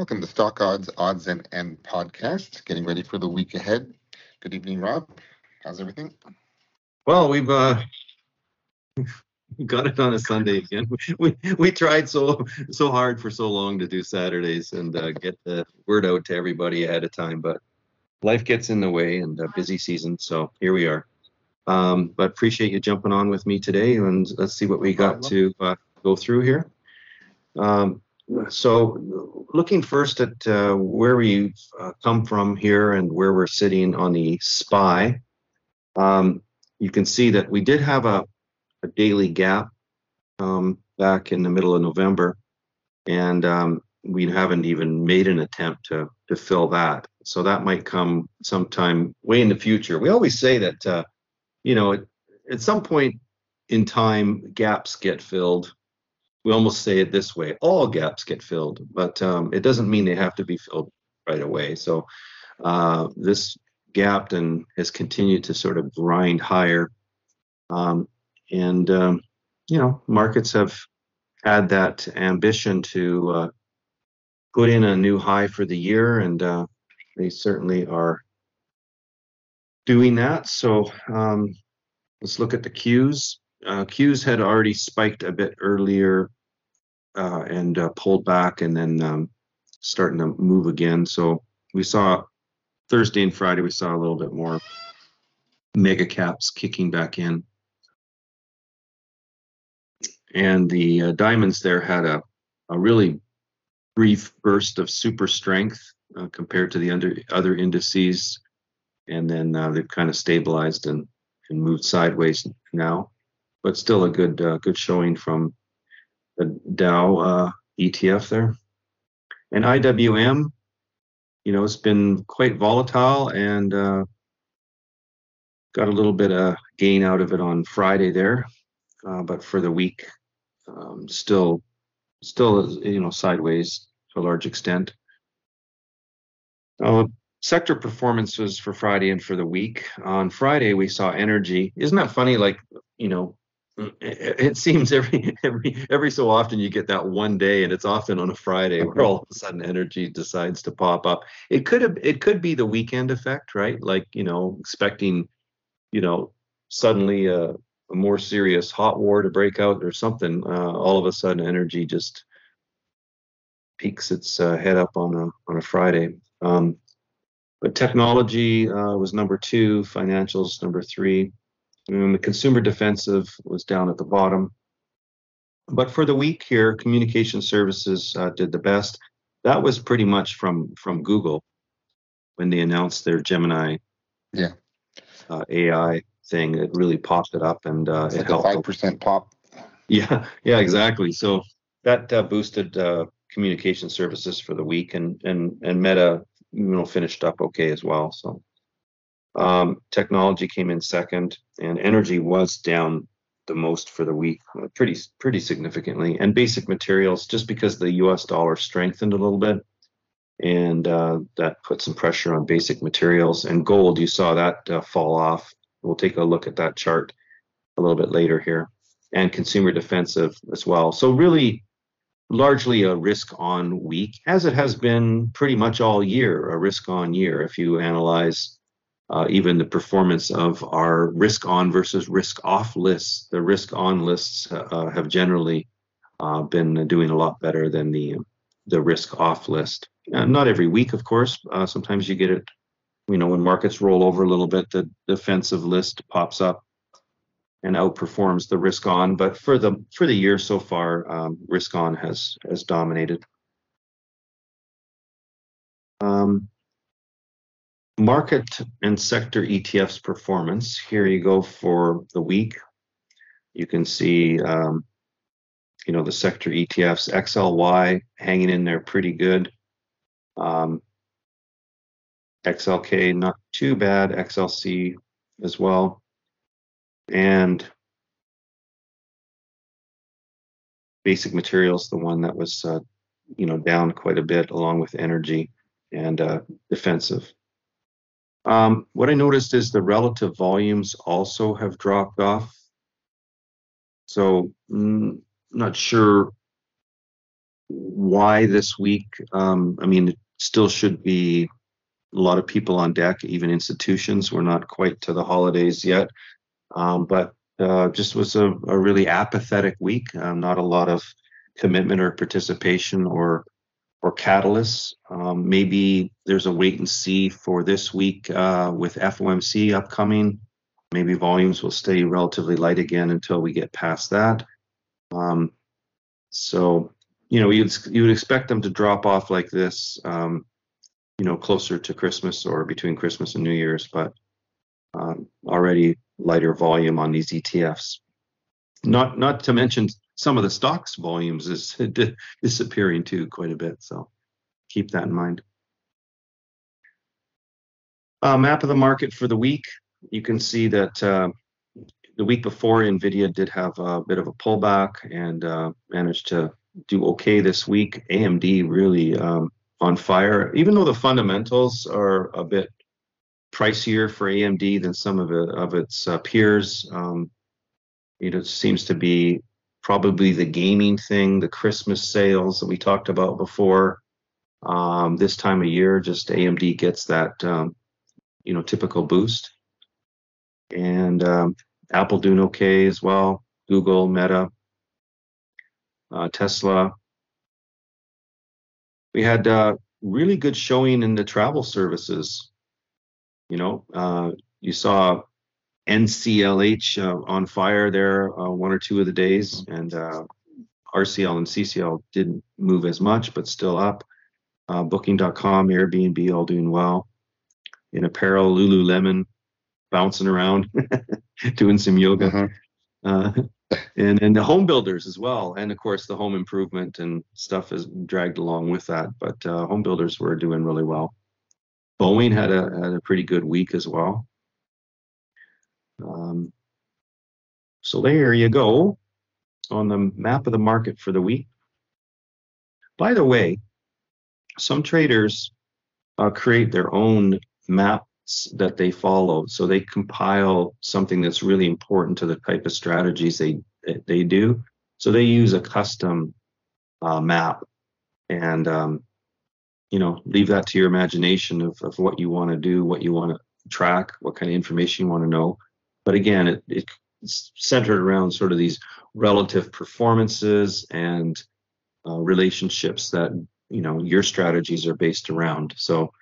welcome to Stock Odds, Odds and End podcast. Getting ready for the week ahead. Good evening, Rob. How's everything? Well, we've uh, got it on a Sunday again. We we tried so so hard for so long to do Saturdays and uh, get the word out to everybody ahead of time, but life gets in the way and a busy season. So here we are. Um, but appreciate you jumping on with me today, and let's see what we got to uh, go through here. Um, so, looking first at uh, where we've uh, come from here and where we're sitting on the SPY, um, you can see that we did have a, a daily gap um, back in the middle of November, and um, we haven't even made an attempt to to fill that. So that might come sometime way in the future. We always say that, uh, you know, at, at some point in time, gaps get filled we almost say it this way all gaps get filled but um, it doesn't mean they have to be filled right away. So uh, this gapped and has continued to sort of grind higher. Um, and um, you know markets have had that ambition to uh, put in a new high for the year and uh, they certainly are doing that. So um, let's look at the Qs. Uh, Qs had already spiked a bit earlier uh, and uh, pulled back and then um, starting to move again. So we saw Thursday and Friday, we saw a little bit more mega caps kicking back in. And the uh, diamonds there had a, a really brief burst of super strength uh, compared to the under, other indices. And then uh, they've kind of stabilized and, and moved sideways now but still a good uh, good showing from the Dow uh, ETF there. And IWM, you know, it's been quite volatile and uh, got a little bit of gain out of it on Friday there, uh, but for the week, um, still, still, you know, sideways to a large extent. Uh, sector performance was for Friday and for the week. On Friday, we saw energy. Isn't that funny? Like, you know, it seems every every every so often you get that one day and it's often on a friday where all of a sudden energy decides to pop up. It could have it could be the weekend effect right? Like you know expecting you know suddenly a, a more serious hot war to break out or something uh, all of a sudden energy just peeks its uh, head up on a on a friday. Um, but technology uh, was number two financials number three and the consumer defensive was down at the bottom. But for the week here, communication services uh, did the best. That was pretty much from from Google when they announced their Gemini yeah. uh, AI thing. It really popped it up and uh, it's it like helped. a five percent pop. Yeah, yeah, exactly. So that uh, boosted uh, communication services for the week, and and and Meta, you know, finished up okay as well. So um, technology came in second, and energy was down the most for the week, uh, pretty pretty significantly. And basic materials, just because the U.S. dollar strengthened a little bit, and uh, that put some pressure on basic materials. And gold, you saw that uh, fall off. We'll take a look at that chart a little bit later here, and consumer defensive as well. So really, largely a risk on week, as it has been pretty much all year, a risk on year. If you analyze uh, even the performance of our risk on versus risk off lists. The risk on lists uh, have generally uh, been doing a lot better than the the risk off list. not every week, of course. Uh, sometimes you get it, you know, when markets roll over a little bit, the defensive list pops up and outperforms the risk on. But for the for the year so far, um, risk on has has dominated. Um, market and sector ETFs performance. Here you go for the week. You can see, um, you know, the sector ETFs, XLY hanging in there pretty good. Um, XLK not too bad, XLC as well. And basic materials, the one that was, uh, you know, down quite a bit along with energy and uh, defensive. Um, what I noticed is the relative volumes also have dropped off. So mm, not sure why this week? Um, I mean, it still should be a lot of people on deck, even institutions. We're not quite to the holidays yet, um, but uh, just was a, a, really apathetic week. Um, not a lot of commitment or participation or or catalysts. Um, maybe there's a wait and see for this week uh, with FOMC upcoming. Maybe volumes will stay relatively light again until we get past that. Um, so, you know, you'd you would expect them to drop off like this, um, you know, closer to Christmas or between Christmas and New Year's, but um, already lighter volume on these ETFs. Not not to mention some of the stocks volumes is disappearing too quite a bit. So keep that in mind. Uh, map of the market for the week. You can see that uh, the week before Nvidia did have a bit of a pullback and uh, managed to do okay this week. AMD really um, on fire, even though the fundamentals are a bit pricier for AMD than some of, it, of its uh, peers. Um, it seems to be probably the gaming thing, the Christmas sales that we talked about before. Um, this time of year, just AMD gets that, um, you know, typical boost. And um, Apple doing okay as well. Google, Meta, uh, Tesla. We had uh, really good showing in the travel services. You know, uh, you saw NCLH uh, on fire there uh, one or two of the days, and uh, RCL and CCL didn't move as much, but still up. Uh, Booking.com, Airbnb, all doing well. In apparel, Lululemon bouncing around, doing some yoga. Uh-huh. Uh, and and the home builders as well, and of course the home improvement and stuff is dragged along with that. But uh, home builders were doing really well. Boeing had a had a pretty good week as well. Um, so there you go on the map of the market for the week. By the way, some traders uh, create their own maps that they follow. So they compile something that's really important to the type of strategies they they do. So they use a custom uh, map, and um, you know, leave that to your imagination of, of what you want to do, what you want to track, what kind of information you want to know. But again, it, it's centered around sort of these relative performances and uh, relationships that you know your strategies are based around. So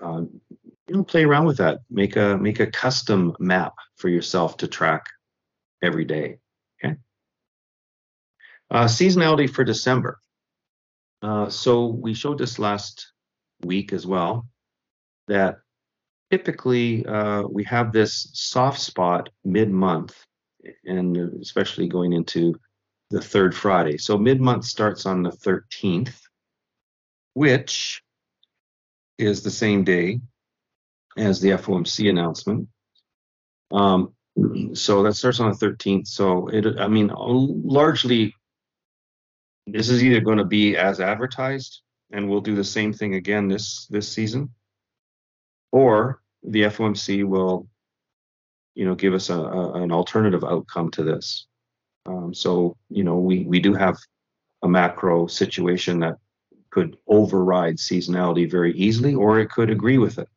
uh, you know, play around with that. Make a make a custom map for yourself to track every day. Okay. Uh, seasonality for December. Uh, so we showed this last week as well that typically uh, we have this soft spot mid-month and especially going into the third friday. So mid-month starts on the 13th which is the same day as the fomc announcement. Um, so that starts on the 13th so it i mean largely this is either going to be as advertised and we'll do the same thing again this this season or the FOMC will, you know, give us a, a an alternative outcome to this. Um, so, you know, we we do have a macro situation that could override seasonality very easily, or it could agree with it.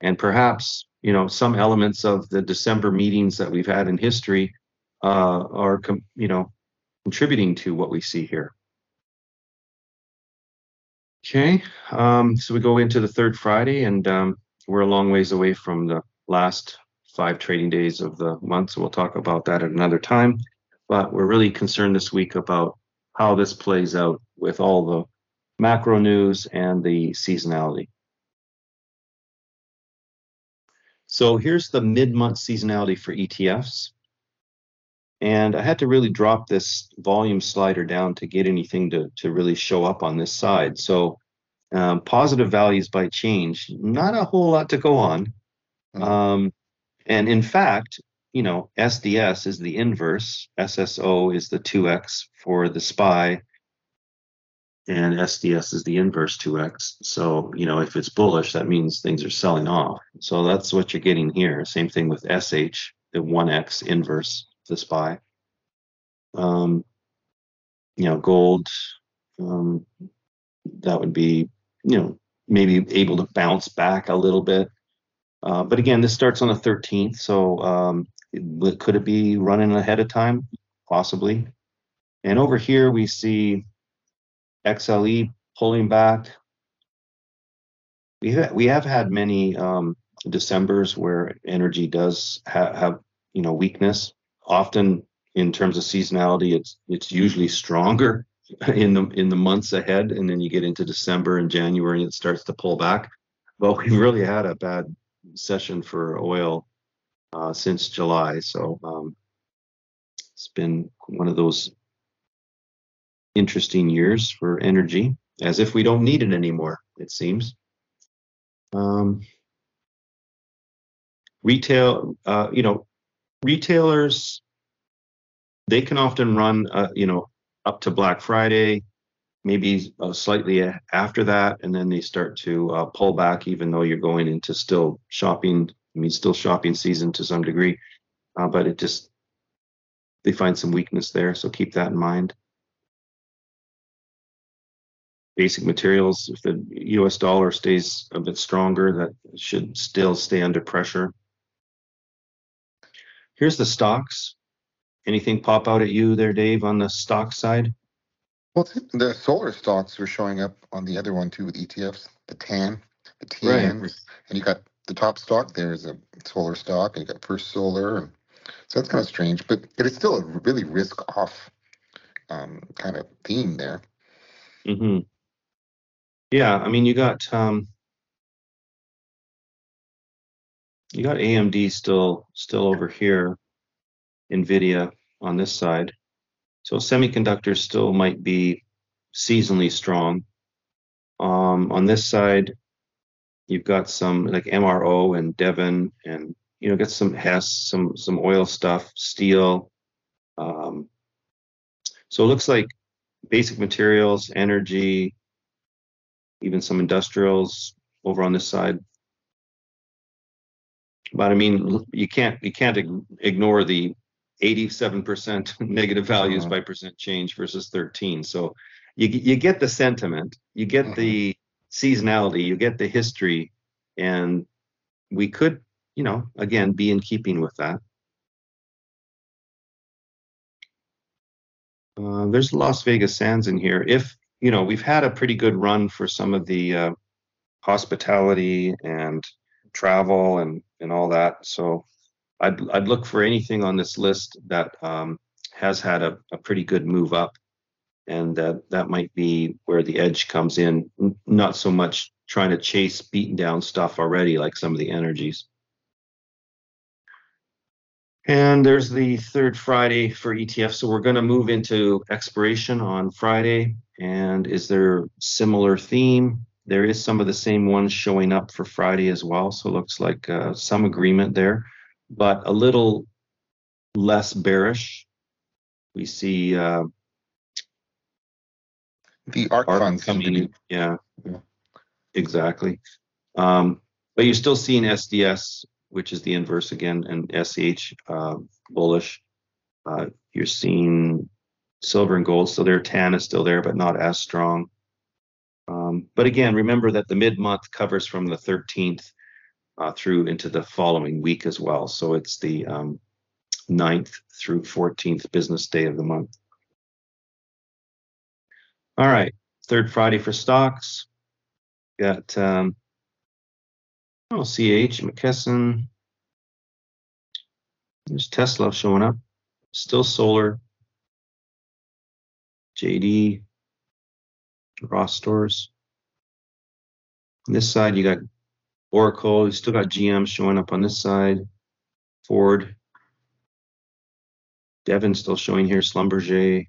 And perhaps, you know, some elements of the December meetings that we've had in history uh, are, com- you know, contributing to what we see here. Okay, um, so we go into the third Friday, and um, we're a long ways away from the last five trading days of the month, so we'll talk about that at another time. But we're really concerned this week about how this plays out with all the macro news and the seasonality. So here's the mid-month seasonality for ETFs. And I had to really drop this volume slider down to get anything to, to really show up on this side. So um, positive values by change, not a whole lot to go on. Mm-hmm. Um, and in fact, you know, SDS is the inverse, SSO is the 2x for the SPY, and SDS is the inverse 2x. So, you know, if it's bullish, that means things are selling off. So that's what you're getting here. Same thing with SH, the 1x inverse the SPY. Um, you know, gold, um, that would be, you know, maybe able to bounce back a little bit. Uh, but again, this starts on the 13th, so um, it, could it be running ahead of time? Possibly. And over here we see XLE pulling back. We have, we have had many um, Decembers where energy does ha- have you know weakness. Often in terms of seasonality, it's it's usually stronger in the in the months ahead, and then you get into December and January, and it starts to pull back. But we've really had a bad session for oil uh, since July, so um, it's been one of those interesting years for energy, as if we don't need it anymore. It seems. Um, retail, uh, you know, retailers, they can often run, uh, you know, up to Black Friday, maybe uh, slightly after that, and then they start to uh, pull back, even though you're going into still shopping. I mean, still shopping season to some degree, uh, but it just they find some weakness there. So keep that in mind. Basic materials, if the U.S. dollar stays a bit stronger, that should still stay under pressure. Here's the stocks. Anything pop out at you there, Dave, on the stock side? Well, the solar stocks were showing up on the other one too with ETFs, the TAN, the TN, right. and you got the top stock there is a solar stock, and you got First Solar, and so that's kind of strange, but but it's still a really risk off um, kind of theme there. Mm-hmm. Yeah, I mean, you got um, you got AMD still still over here, Nvidia on this side. So semiconductors still might be seasonally strong. Um, on this side, you've got some like MRO and Devon and you know get some Hess, some some oil stuff, steel. Um, so it looks like basic materials, energy, even some industrials over on this side but I mean, you can't you can't ignore the 87% negative values uh-huh. by percent change versus 13. So you you get the sentiment, you get uh-huh. the seasonality, you get the history, and we could, you know, again be in keeping with that. Uh, there's Las Vegas Sands in here. If you know, we've had a pretty good run for some of the uh, hospitality and travel and and all that. So I'd I'd look for anything on this list that um, has had a, a pretty good move up, and that that might be where the edge comes in. Not so much trying to chase beaten down stuff already, like some of the energies. And there's the third Friday for ETF. So we're going to move into expiration on Friday. And is there similar theme? There is some of the same ones showing up for Friday as well. So looks like uh, some agreement there, but a little less bearish. We see uh, the ARK, ARK funds coming in. Yeah, yeah. exactly. Um, but you're still seeing SDS, which is the inverse again, and SH uh, bullish. Uh, you're seeing silver and gold so there. Tan is still there, but not as strong. Um, but again, remember that the mid-month covers from the 13th uh, through into the following week as well. So it's the um, 9th through 14th business day of the month. All right, third Friday for stocks. Got um, oh, CH, McKesson. There's Tesla showing up. Still solar. JD, Ross stores. On this side, you got Oracle. You still got GM showing up on this side. Ford. Devon still showing here. Schlumberger.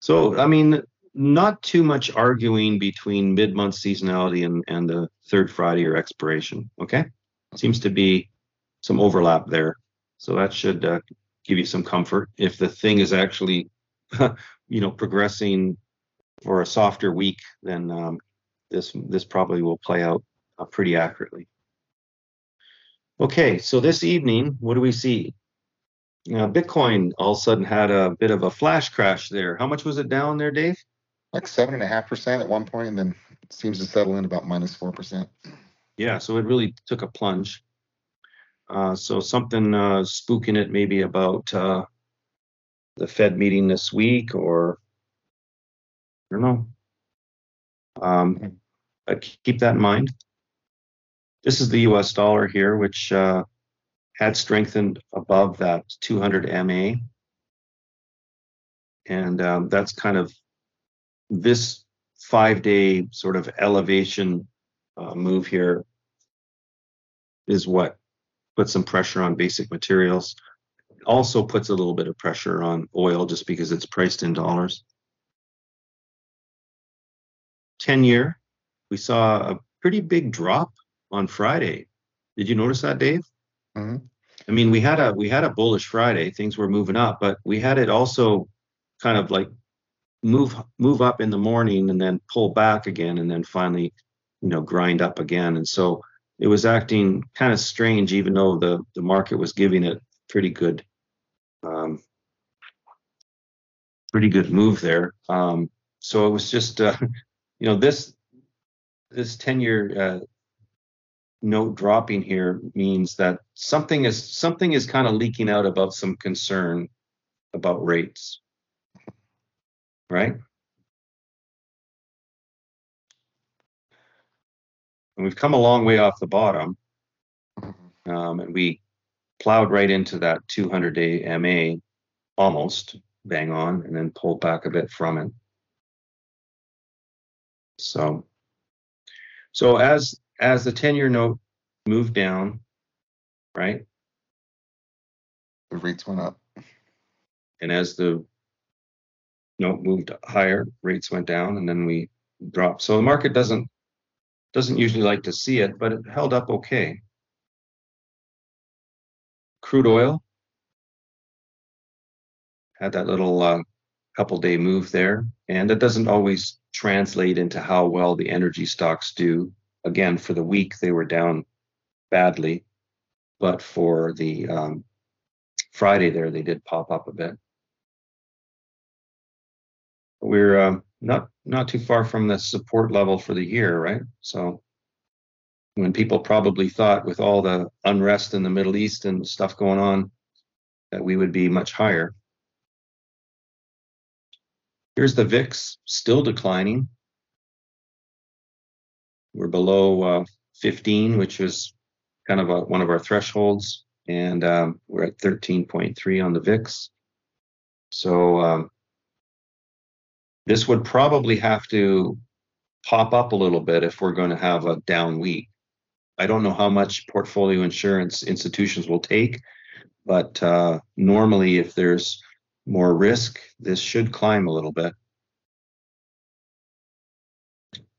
So, I mean, not too much arguing between mid-month seasonality and, and the third Friday or expiration. Okay, seems to be some overlap there. So that should uh, give you some comfort if the thing is actually, you know, progressing for a softer week, then um, this this probably will play out uh, pretty accurately. Okay, so this evening, what do we see? Yeah, Bitcoin all of a sudden had a bit of a flash crash there. How much was it down there, Dave? Like seven and a half percent at one point, and then it seems to settle in about minus four percent. Yeah, so it really took a plunge. Uh, so something uh, spooking it maybe about uh, the Fed meeting this week, or I don't know. Um, but keep that in mind. This is the U.S. dollar here, which uh, had strengthened above that 200 MA. And um, that's kind of this five day sort of elevation uh, move here is what puts some pressure on basic materials. Also puts a little bit of pressure on oil just because it's priced in dollars. 10 year, we saw a pretty big drop on Friday. Did you notice that, Dave? Mm-hmm. I mean, we had a we had a bullish Friday. Things were moving up, but we had it also kind of like move move up in the morning and then pull back again, and then finally, you know, grind up again. And so it was acting kind of strange, even though the the market was giving it pretty good, um, pretty good move there. Um, so it was just, uh, you know, this this ten year uh, note dropping here means that something is something is kind of leaking out about some concern about rates. Right? And we've come a long way off the bottom. Um, and we plowed right into that 200 day ma almost bang on and then pulled back a bit from it. So so as as the 10 year note moved down, right? The rates went up. And as the note moved higher, rates went down and then we dropped. So the market doesn't doesn't usually like to see it, but it held up okay. Crude oil had that little uh, couple day move there, and that doesn't always translate into how well the energy stocks do again, for the week, they were down badly, but for the um, Friday there, they did pop up a bit. We're um, not not too far from the support level for the year, right? So when people probably thought with all the unrest in the Middle East and stuff going on that we would be much higher. Here's the VIX still declining. We're below uh, 15, which was kind of a, one of our thresholds, and um, we're at 13.3 on the VIX. So um, this would probably have to pop up a little bit if we're going to have a down week. I don't know how much portfolio insurance institutions will take, but uh, normally if there's more risk, this should climb a little bit.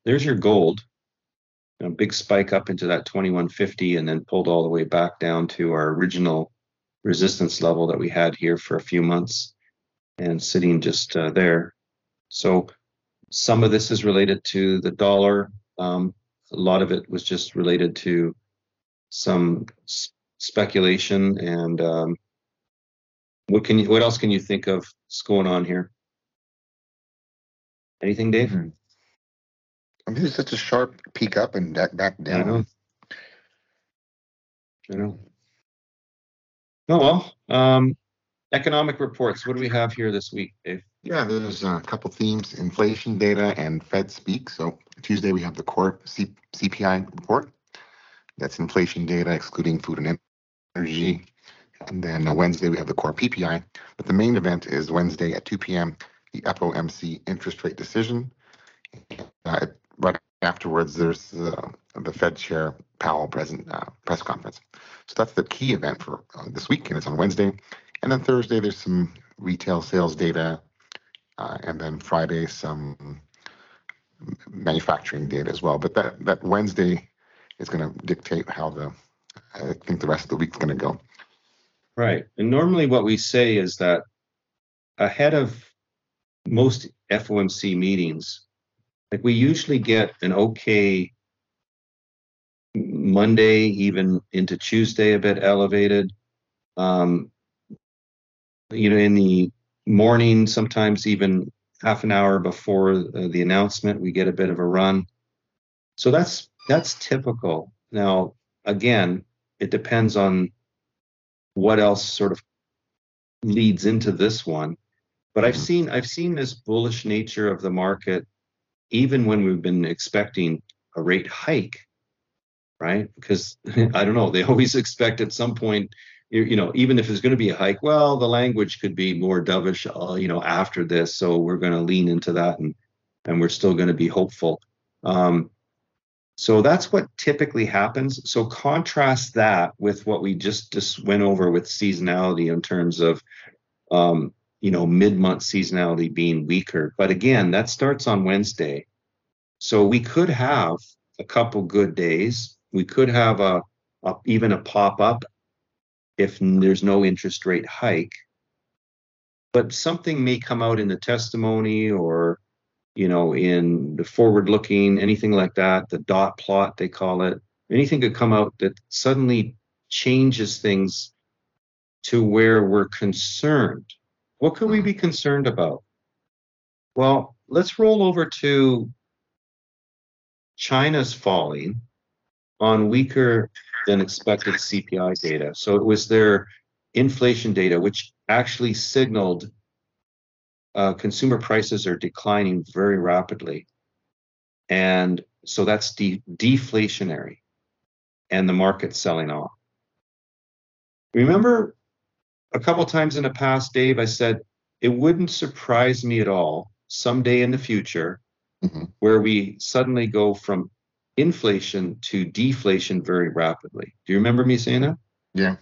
There's your gold a big spike up into that 2150 and then pulled all the way back down to our original resistance level that we had here for a few months and sitting just uh, there. So some of this is related to the dollar. Um, a lot of it was just related to some s- speculation and um, what can you what else can you think of is going on here? Anything, Dave? Mm-hmm. I mean, it's such a sharp peak up and back back down. I know. I know. Oh well. Um, economic reports. What do we have here this week, Dave? Yeah, there's a couple themes: inflation data and Fed speak. So Tuesday we have the core C- CPI report. That's inflation data excluding food and energy. And then uh, Wednesday we have the core PPI. But the main event is Wednesday at 2 p.m. The FOMC interest rate decision. Uh, right afterwards, there's uh, the Fed Chair Powell present uh, press conference. So that's the key event for uh, this week, and it's on Wednesday. And then Thursday, there's some retail sales data, uh, and then Friday some manufacturing data as well. But that that Wednesday is going to dictate how the I think the rest of the week's going to go. Right, and normally what we say is that ahead of most FOMC meetings, like we usually get an okay Monday, even into Tuesday, a bit elevated. Um, you know, in the morning, sometimes even half an hour before the announcement, we get a bit of a run. So that's that's typical. Now, again, it depends on what else sort of leads into this one. But I've mm-hmm. seen I've seen this bullish nature of the market even when we've been expecting a rate hike, right? Because I don't know, they always expect at some point, you, you know, even if there's going to be a hike, well, the language could be more dovish, uh, you know, after this, so we're going to lean into that, and and we're still going to be hopeful. Um, so that's what typically happens. So contrast that with what we just just went over with seasonality in terms of um, you know mid-month seasonality being weaker. But again, that starts on Wednesday. So we could have a couple good days. We could have a, a even a pop-up if there's no interest rate hike. But something may come out in the testimony or you know, in the forward looking, anything like that, the dot plot, they call it, anything could come out that suddenly changes things to where we're concerned. What could we be concerned about? Well, let's roll over to China's falling on weaker than expected CPI data. So it was their inflation data, which actually signaled uh, consumer prices are declining very rapidly. And so that's de- deflationary and the market's selling off. Remember a couple times in the past, Dave, I said it wouldn't surprise me at all someday in the future mm-hmm. where we suddenly go from inflation to deflation very rapidly. Do you remember me saying that? Yeah.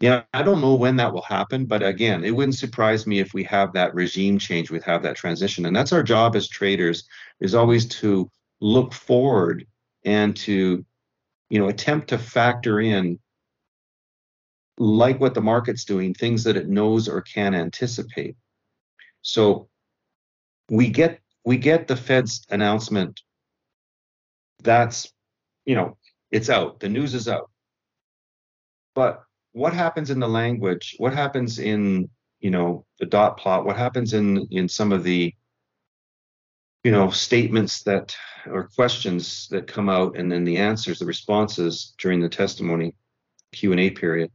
Yeah, I don't know when that will happen, but again, it wouldn't surprise me if we have that regime change, we have that transition. And that's our job as traders is always to look forward and to, you know, attempt to factor in like what the market's doing, things that it knows or can anticipate. So we get we get the Fed's announcement. That's, you know, it's out. The news is out. But what happens in the language what happens in you know the dot plot what happens in in some of the you know statements that or questions that come out and then the answers the responses during the testimony q&a period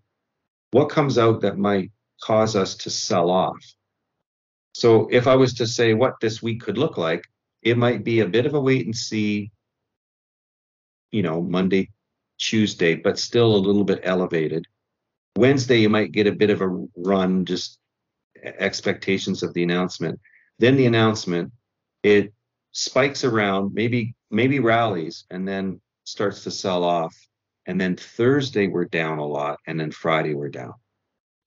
what comes out that might cause us to sell off so if i was to say what this week could look like it might be a bit of a wait and see you know monday tuesday but still a little bit elevated Wednesday, you might get a bit of a run, just expectations of the announcement. Then the announcement, it spikes around, maybe maybe rallies, and then starts to sell off. And then Thursday we're down a lot, and then Friday we're down.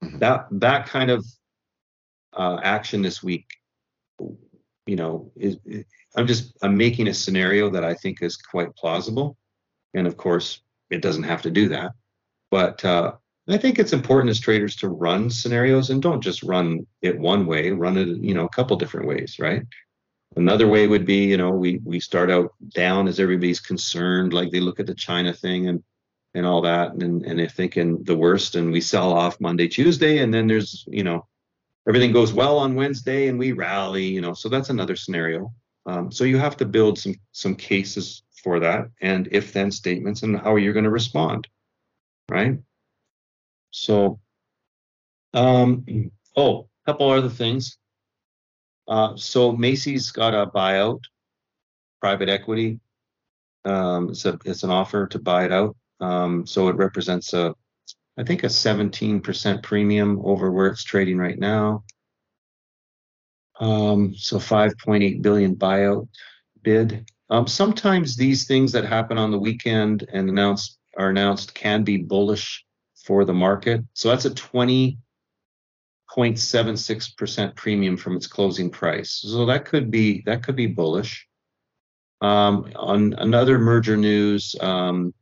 Mm-hmm. That that kind of uh, action this week, you know, is, is I'm just I'm making a scenario that I think is quite plausible, and of course it doesn't have to do that, but uh, I think it's important as traders to run scenarios and don't just run it one way, run it, you know, a couple different ways, right? Another way would be, you know, we we start out down as everybody's concerned, like they look at the China thing and and all that, and and they're thinking the worst, and we sell off Monday, Tuesday, and then there's, you know, everything goes well on Wednesday, and we rally, you know, so that's another scenario. Um, so you have to build some some cases for that, and if then statements, and how you're going to respond, right? So, um, oh, a couple other things. Uh, so Macy's got a buyout, private equity. Um, it's a it's an offer to buy it out. Um, so it represents a, I think a 17% premium over where it's trading right now. Um, so 5.8 billion buyout bid. Um, sometimes these things that happen on the weekend and announced are announced can be bullish for the market. So that's a 20.76% premium from its closing price. So that could be that could be bullish. Um, on another merger news, um,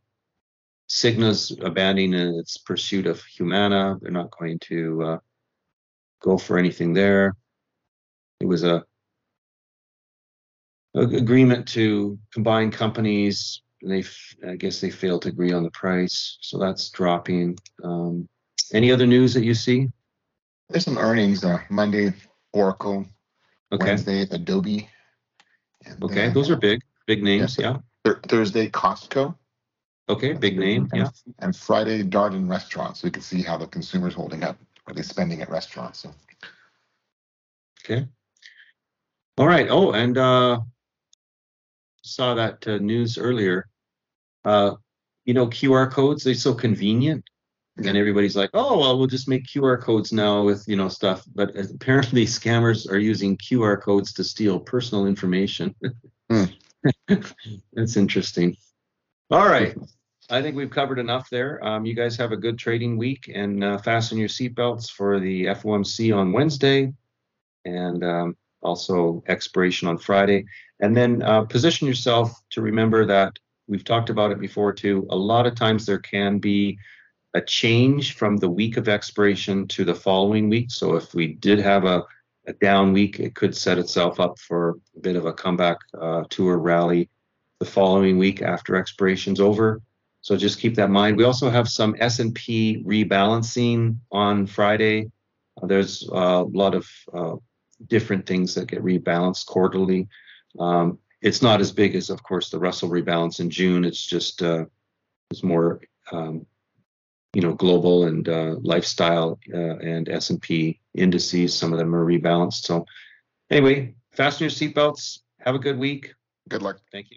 Cigna's abandoning its pursuit of Humana. They're not going to uh, go for anything there. It was a, a agreement to combine companies they I guess they failed to agree on the price, so that's dropping. Um, any other news that you see? There's some earnings. Uh, Monday, Oracle. Okay. Wednesday, Adobe. Okay, then, those are big, big names. Yeah. yeah. Thursday, Costco. Okay, big name. And, yeah. And Friday, Darden Restaurants. So we can see how the consumer's holding up. Are they spending at restaurants? So. Okay. All right. Oh, and uh, saw that uh, news earlier. Uh, you know, QR codes, they're so convenient. And everybody's like, oh, well, we'll just make QR codes now with, you know, stuff. But apparently scammers are using QR codes to steal personal information. Hmm. That's interesting. All right. I think we've covered enough there. Um, you guys have a good trading week and uh, fasten your seatbelts for the FOMC on Wednesday and um, also expiration on Friday. And then uh, position yourself to remember that we've talked about it before too. A lot of times there can be a change from the week of expiration to the following week. So if we did have a, a down week, it could set itself up for a bit of a comeback uh, tour rally the following week after expiration's over. So just keep that in mind. We also have some S&P rebalancing on Friday. Uh, there's a lot of uh, different things that get rebalanced quarterly. Um, it's not as big as, of course, the Russell rebalance in June. It's just uh, it's more, um, you know, global and uh, lifestyle uh, and S&P indices. Some of them are rebalanced. So anyway, fasten your seatbelts. Have a good week. Good luck. Thank you.